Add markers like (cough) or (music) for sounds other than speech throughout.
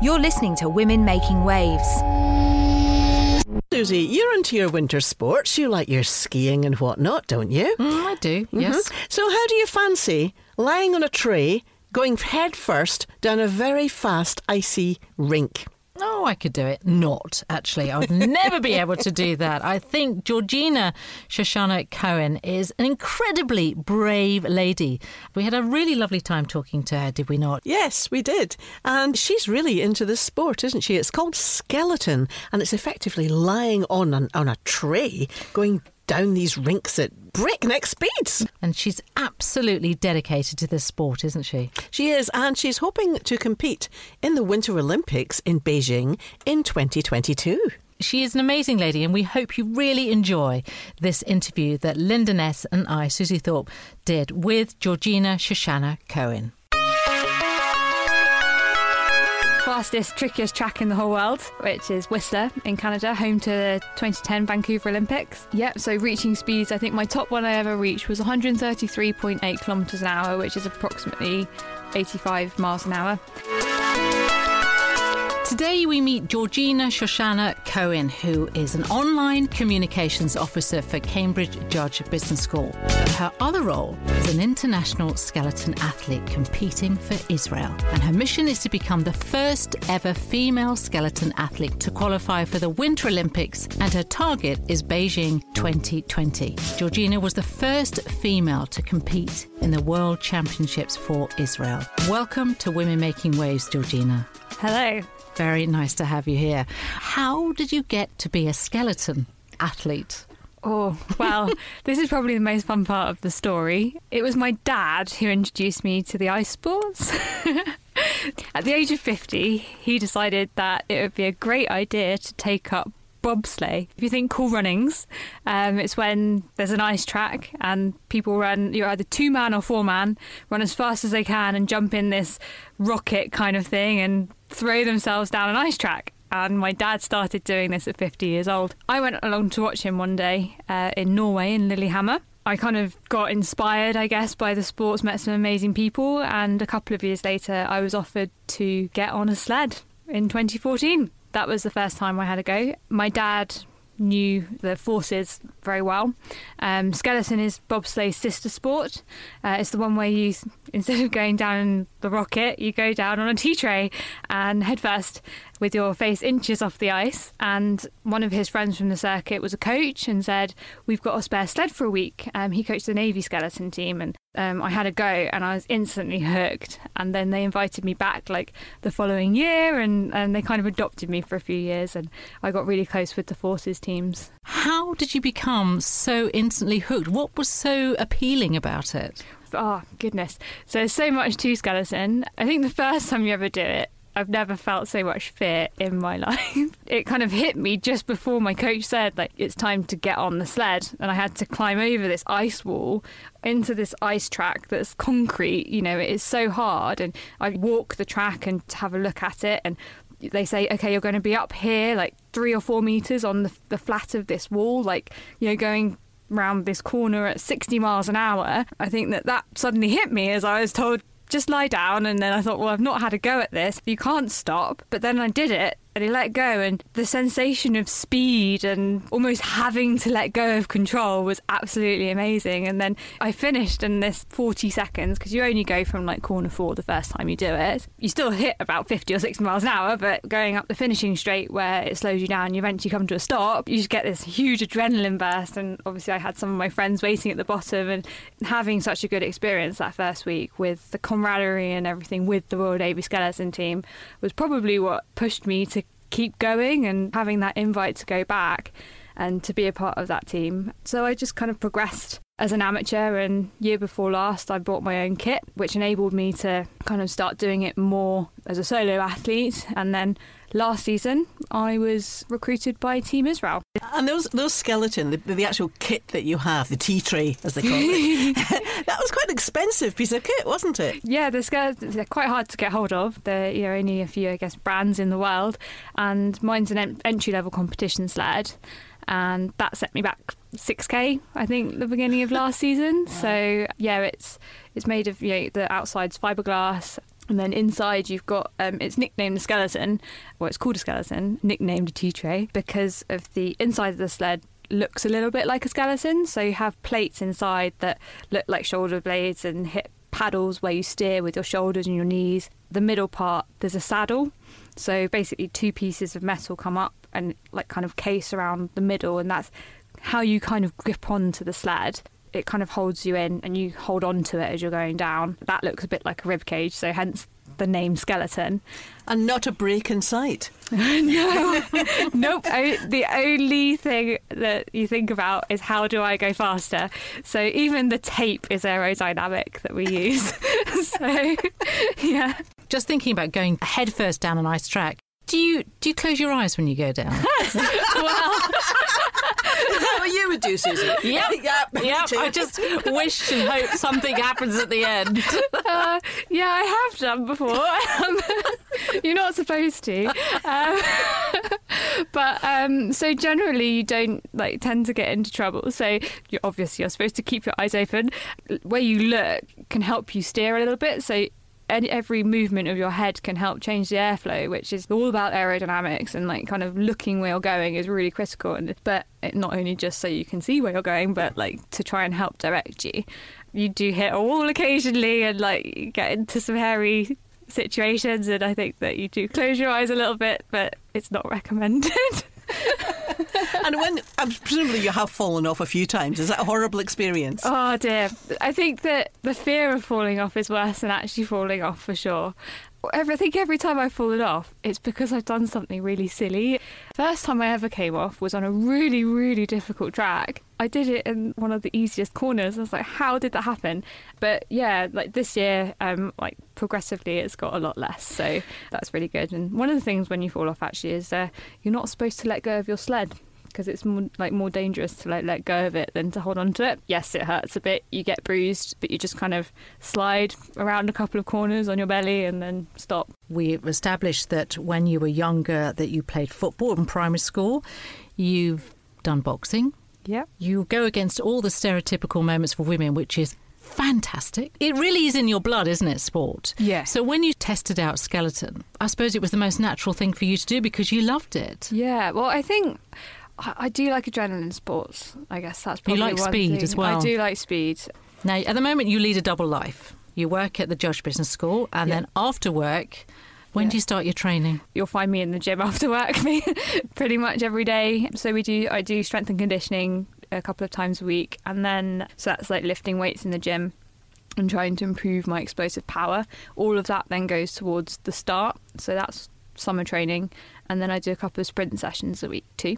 You're listening to Women Making Waves. Susie, you're into your winter sports. You like your skiing and whatnot, don't you? Mm, I do, Mm-hmm. yes. So, how do you fancy lying on a tray, going head first down a very fast, icy rink? Oh, I could do it. Not, actually. I would never be able to do that. I think Georgina Shoshana Cohen is an incredibly brave lady. We had a really lovely time talking to her, did we not? Yes, we did. And she's really into this sport, isn't she? It's called skeleton, and it's effectively lying on an, on a tray, going down these rinks at breakneck speeds. And she's absolutely dedicated to this sport, isn't she? She is, and she's hoping to compete in the Winter Olympics in Beijing in 2022. She is an amazing lady, and we hope you really enjoy this interview that Linda Ness and I, Susie Thorpe, did with Georgina Shoshana Cohen. Fastest, trickiest track in the whole world, which is Whistler in Canada, home to the 2010 Vancouver Olympics. Yep, so reaching speeds, I think my top one I ever reached was 133.8 kilometres an hour, which is approximately 85 miles an hour. Today we meet Georgina Shoshana Cohen, who is an online communications officer for Cambridge Judge Business School. Her other role is an international skeleton athlete competing for Israel. And her mission is to become the first ever female skeleton athlete to qualify for the Winter Olympics, and her target is Beijing 2020. Georgina was the first female to compete in the World Championships for Israel. Welcome to Women Making Waves, Georgina. Hello. Very nice to have you here. How did you get to be a skeleton athlete? Oh, well, (laughs) this is probably the most fun part of the story. It was my dad who introduced me to the ice sports. (laughs) At the age of 50, he decided that it would be a great idea to take up bobsleigh. If you think cool runnings, um, it's when there's an ice track and people run, you're either two man or four man, run as fast as they can and jump in this rocket kind of thing and throw themselves down an ice track. And my dad started doing this at 50 years old. I went along to watch him one day uh, in Norway, in Lillehammer. I kind of got inspired, I guess, by the sports, met some amazing people, and a couple of years later, I was offered to get on a sled in 2014 that was the first time I had a go. My dad knew the forces very well. Um, skeleton is bobsleigh's sister sport. Uh, it's the one where you, (laughs) instead of going down the rocket, you go down on a tea tray and head first with your face inches off the ice. And one of his friends from the circuit was a coach and said, We've got a spare sled for a week. Um, he coached the Navy skeleton team, and um, I had a go and I was instantly hooked. And then they invited me back like the following year, and, and they kind of adopted me for a few years. And I got really close with the forces teams. How did you become so instantly hooked? What was so appealing about it? Oh, goodness. So so much to skeleton. I think the first time you ever do it, I've never felt so much fear in my (laughs) life. It kind of hit me just before my coach said, like, it's time to get on the sled. And I had to climb over this ice wall into this ice track that's concrete. You know, it is so hard. And I walk the track and have a look at it. And they say, okay, you're going to be up here, like three or four meters on the, the flat of this wall, like, you know, going round this corner at 60 miles an hour. I think that that suddenly hit me as I was told, just lie down. And then I thought, well, I've not had a go at this. You can't stop. But then I did it and he let go. And the sensation of speed and almost having to let go of control was absolutely amazing. And then I finished in this 40 seconds because you only go from like corner four the first time you do it. You still hit about 50 or 60 miles an hour, but going up the finishing straight where it slows you down, you eventually come to a stop. You just get this huge adrenaline burst. And obviously, I had some of my friends waiting at the bottom and having such a good experience that first week with the camaraderie and everything with the Royal Navy skeleton team was probably what pushed me to keep going and having that invite to go back and to be a part of that team. So I just kind of progressed as an amateur and year before last I bought my own kit which enabled me to kind of start doing it more as a solo athlete and then last season I was recruited by Team Israel. And those those skeleton, the, the actual kit that you have, the tea tray as they call it, (laughs) (laughs) that was quite an expensive piece of kit, wasn't it? Yeah, the skeletons they're quite hard to get hold of. There are only a few, I guess, brands in the world, and mine's an en- entry level competition sled, and that set me back 6k, I think, the beginning of last season. (laughs) So yeah, it's it's made of you know the outside's fiberglass. And then inside, you've got um, it's nicknamed the skeleton, well, it's called a skeleton, nicknamed a tea tray because of the inside of the sled looks a little bit like a skeleton. So you have plates inside that look like shoulder blades and hip paddles where you steer with your shoulders and your knees. The middle part, there's a saddle. So basically, two pieces of metal come up and like kind of case around the middle, and that's how you kind of grip onto the sled. It kind of holds you in, and you hold on to it as you're going down. That looks a bit like a rib cage, so hence the name skeleton. And not a brake in sight. (laughs) no, (laughs) nope. O- the only thing that you think about is how do I go faster. So even the tape is aerodynamic that we use. (laughs) so yeah, Just thinking about going headfirst down an ice track. Do you do you close your eyes when you go down? (laughs) well, Is that what you would do, Susie? Yep. (laughs) yep. me Yep. I just wish and hope something happens at the end. (laughs) uh, yeah, I have done before. Um, You're not supposed to, um, but um, so generally you don't like tend to get into trouble. So you're, obviously you're supposed to keep your eyes open. Where you look can help you steer a little bit. So any, every movement of your head can help change the airflow, which is all about aerodynamics and like kind of looking where you're going is really critical. And but not only just so you can see where you're going, but like to try and help direct you. You do hit a wall occasionally and like get into some hairy situations, and I think that you do close your eyes a little bit, but it's not recommended. (laughs) (laughs) And when, um, presumably, you have fallen off a few times. Is that a horrible experience? Oh dear. I think that the fear of falling off is worse than actually falling off for sure. I think every time I've fallen off, it's because I've done something really silly. First time I ever came off was on a really, really difficult track. I did it in one of the easiest corners. I was like, how did that happen? But yeah, like this year, um, like progressively, it's got a lot less. So that's really good. And one of the things when you fall off actually is uh, you're not supposed to let go of your sled because it's more, like more dangerous to like let go of it than to hold on to it. Yes, it hurts a bit. You get bruised, but you just kind of slide around a couple of corners on your belly and then stop. We've established that when you were younger that you played football in primary school. You've done boxing. Yeah. You go against all the stereotypical moments for women, which is fantastic. It really is in your blood, isn't it, sport? Yeah. So when you tested out skeleton, I suppose it was the most natural thing for you to do because you loved it. Yeah. Well, I think I, do like adrenaline sports. I guess that's probably You like speed thing. as well. I do like speed. Now, at the moment, you lead a double life. You work at the Judge Business School, and Yeah. then after work, when Yeah. do you start your training? You'll find me in the gym (laughs) after work, (laughs) pretty much every day. So we do. I do strength and conditioning a couple of times a week, and then so that's like lifting weights in the gym and trying to improve my explosive power. All of that then goes towards the start. So that's summer training, and then I do a couple of sprint sessions a week too.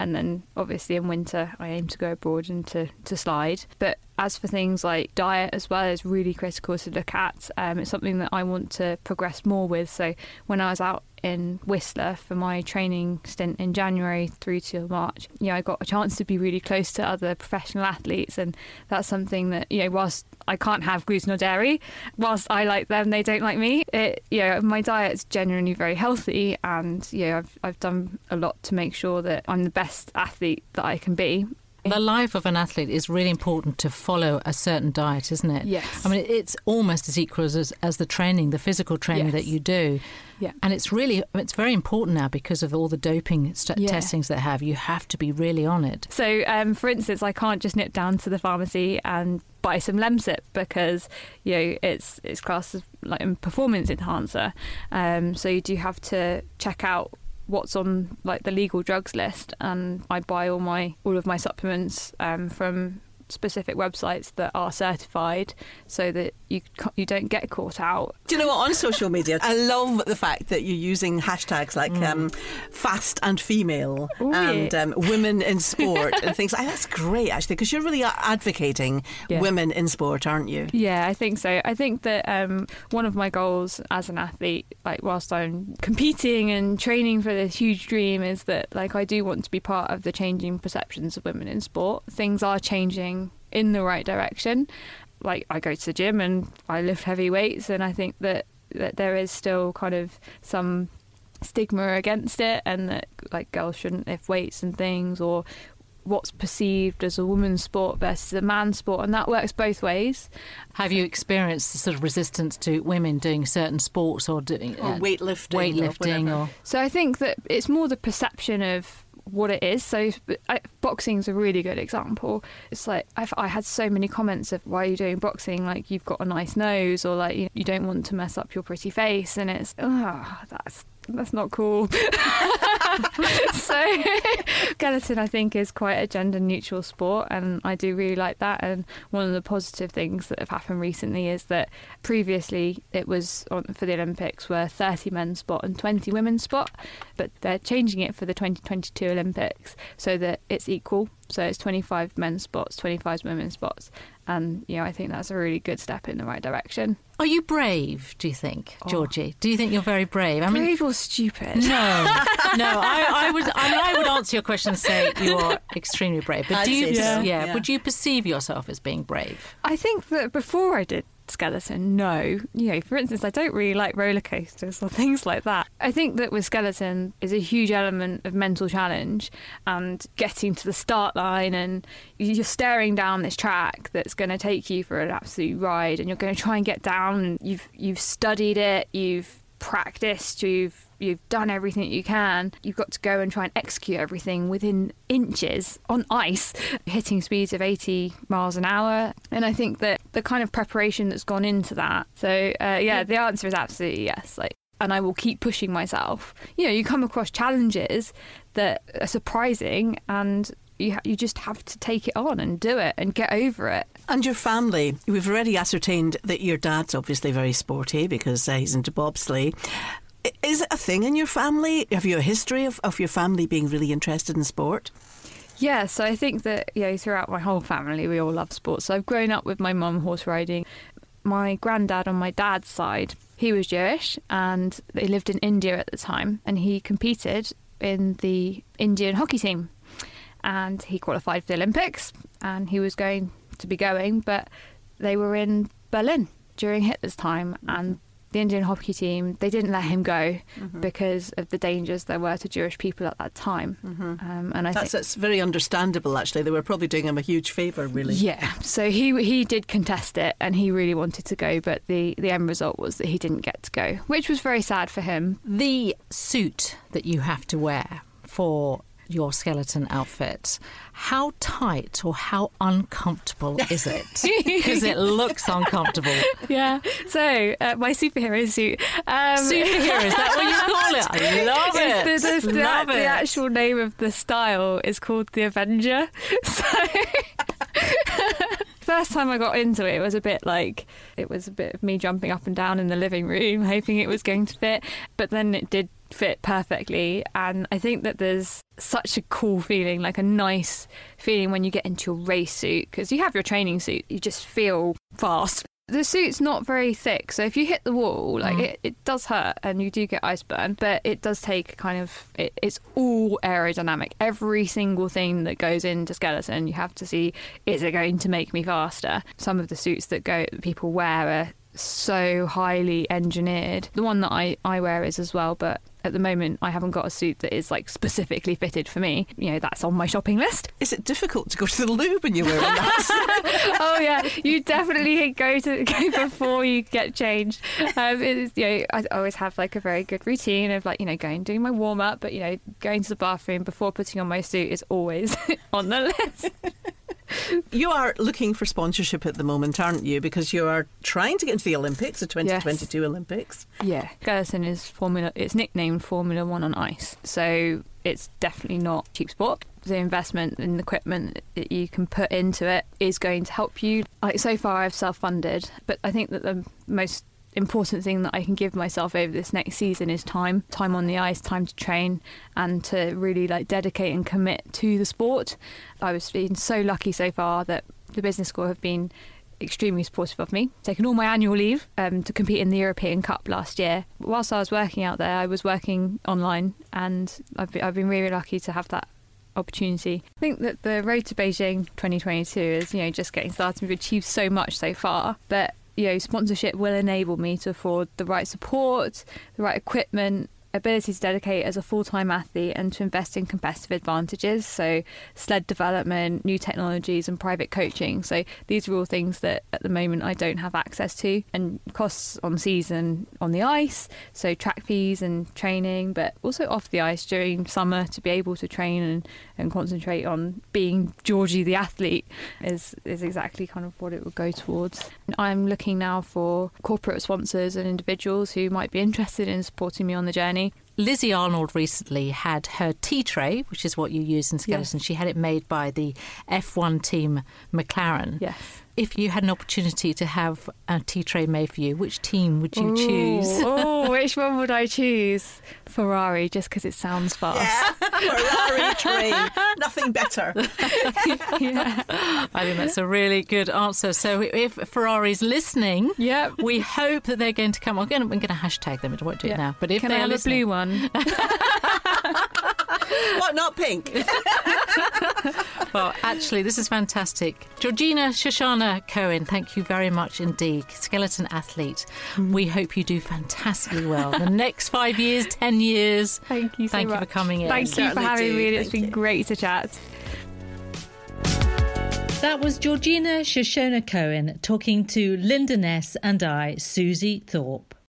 And then obviously in winter, I aim to go abroad and to, to slide. But as for things like diet as well, is really critical to look at. Um, it's something that I want to progress more with. So when I was out in Whistler for my training stint in January through to March, you know, I got a chance to be really close to other professional athletes, and that's something that you know, whilst I can't have gluten or dairy, whilst I like them, they don't like me. It, you know, my diet's genuinely very healthy, and you know, I've I've done a lot to make sure that I'm the best athlete that I can be. The life of an athlete is really important to follow a certain diet, isn't it? Yes. I mean, it's almost as equal as, as the training, the physical training Yes. that you do. Yeah. And it's really, it's very important now because of all the doping st- Yeah. testings they have. You have to be really on it. So, um, for instance, I can't just nip down to the pharmacy and buy some Lemsip because you know it's it's classed as like a performance enhancer. Um, so you do have to check out what's on like the legal drugs list, and I buy all my all of my supplements um, from specific websites that are certified, so that you you don't get caught out. Do you know what? On social media, I love the fact that you're using hashtags like um, fast and female Ooh, and yeah. um, women in sport and things. like That's great, actually, because you're really advocating Yeah. women in sport, aren't you? Yeah, I think so. I think that um, one of my goals as an athlete, like whilst I'm competing and training for this huge dream, is that like I do want to be part of the changing perceptions of women in sport. Things are changing in the right direction. Like I go to the gym and I lift heavy weights, and I think that that there is still kind of some stigma against it, and that like girls shouldn't lift weights and things, or what's perceived as a woman's sport versus a man's sport, and that works both ways. Have you experienced the sort of resistance to women doing certain sports or doing Or uh, weightlifting. or weightlifting whatever. or So I think that it's more the perception of what it is. So I, boxing's a really good example. It's like I've, I had so many comments of why are you doing boxing? Like you've got a nice nose, or like you, you don't want to mess up your pretty face, and it's oh that's that's not cool. (laughs) (laughs) so skeleton I think is quite a gender neutral sport and I do really like that and one of the positive things that have happened recently is that previously it was on, for the Olympics were 30 men's spot and 20 women's spot but they're changing it for the 2022 Olympics so that it's equal so it's 25 men's spots 25 women's spots and you know I think that's a really good step in the right direction Are you brave, do you think, Oh. Georgie? Do you think you're very brave? I mean, brave or stupid no, (laughs) no. I, I would, I mean, I would answer your question and say you are extremely brave. But I'd do you, say so, yeah, yeah. would you perceive yourself as being brave? I think that before I did skeleton, no. You know, for instance, I don't really like roller coasters or (laughs) things like that. I think that with skeleton is a huge element of mental challenge and getting to the start line and you're staring down this track that's going to take you for an absolute ride and you're going to try and get down and you've you've studied it, you've practiced, you've you've done everything that you can. You've got to go and try and execute everything within inches on ice, (laughs) hitting speeds of 80 miles an hour. And I think that the kind of preparation that's gone into that. So uh, yeah, the answer is absolutely yes. Like. And I will keep pushing myself. You know, you come across challenges that are surprising, and you ha- you just have to take it on and do it and get over it. And your family, we've already ascertained that your dad's obviously very sporty because uh, he's into bobsleigh. Is it a thing in your family? Have you a history of, of your family being really interested in sport? Yeah, so I think that you know throughout my whole family we all love sports. So I've grown up with my mum horse riding. My granddad on my dad's side, he was Jewish and they lived in India at the time, and he competed in the Indian hockey team, and he qualified for the Olympics, and he was going to be going, but they were in Berlin during Hitler's time, and the Indian hockey team they didn't let him go because of the dangers there were to Jewish people at that time. Um, and I That's, think that's very understandable, actually. They were probably doing him a huge favour, really. yeah, so he he did contest it, and he really wanted to go, but the the end result was that he didn't get to go, which was very sad for him. The suit that you have to wear for your skeleton outfit, how tight or how uncomfortable (laughs) is it? Because it looks uncomfortable. Yeah. So uh, my superhero suit. Um, Superhero, is that what you call it? I (laughs) love it. It's the, the, the, love the it. actual name of the style is called the Avenger. (laughs) So first time I got into it, it was a bit like it was a bit of me jumping up and down in the living room, hoping it was going to fit. But then it did fit perfectly, and I think that there's such a cool feeling, like a nice feeling when you get into your race suit because you have your training suit, you just feel fast. The suit's not very thick, so if you hit the wall, like mm. it, it does hurt and you do get ice burn, but it does take kind of it, it's all aerodynamic. Every single thing that goes into skeleton, you have to see is it going to make me faster? Some of the suits that go people wear are so highly engineered. The one that I, I wear is as well, but at the moment I haven't got a suit that is like specifically fitted for me. You know, that's on my shopping list. Is it difficult to go to the loo when you're wearing that? (laughs) oh yeah, you definitely go to (laughs) go before you get changed. Um, is, you know, I always have like a very good routine of like you know going doing my warm up, but you know going to the bathroom before putting on my suit is always (laughs) on the list. (laughs) you are looking for sponsorship at the moment, aren't you? Because you are trying to get into the Olympics, the 2022 Olympics. Yeah, skeleton is Formula. It's nicknamed Formula One on ice, so it's definitely not cheap sport. The investment in equipment that you can put into it is going to help you. Like so far, I've self-funded, but I think that the most important thing that I can give myself over this next season is time, time on the ice, time to train, and to really like dedicate and commit to the sport. I was been so lucky so far that the business school have been extremely supportive of me. Taken all my annual leave um, to compete in the European Cup last year. Whilst I was working out there, I was working online, and I've been, I've been really lucky to have that opportunity. I think that the road to Beijing 2022 is you know just getting started. We've achieved so much so far, but you know sponsorship will enable me to afford the right support, the right equipment. Ability to dedicate as a full time athlete and to invest in competitive advantages. So, sled development, new technologies, and private coaching. So, these are all things that at the moment I don't have access to, and costs on season on the ice. So, track fees and training, but also off the ice during summer to be able to train and, and concentrate on being Georgie the athlete is, is exactly kind of what it would go towards. I'm looking now for corporate sponsors and individuals who might be interested in supporting me on the journey. Lizzy Yarnold recently had her tea tray, which is what you use in skeleton. Yes. She had it made by the F1 team McLaren. Yes. If you had an opportunity to have a tea tray made for you, which team would you Ooh, choose? (laughs) (laughs) oh, which one would I choose? Ferrari, just because it sounds fast. Yeah, Ferrari (laughs) tray, nothing better. yeah. I think that's a really good answer. So if Ferrari's listening, yep. we hope that they're going to come. We're going to, we're going to hashtag them. I won't do it now. But if Can they I have listening, a blue one? What, not pink? (laughs) well, actually, this is fantastic. Georgina Shoshana Cohen, thank you very much indeed. Skeleton athlete. Mm. We hope you do fantastically well. the next five years, ten years. Thank you so Thank much. you for coming in. Thank you for having do. me. It's Thank been you. great to chat. That was Georgina Shoshana Cohen talking to Linda Ness and I, Susie Thorpe.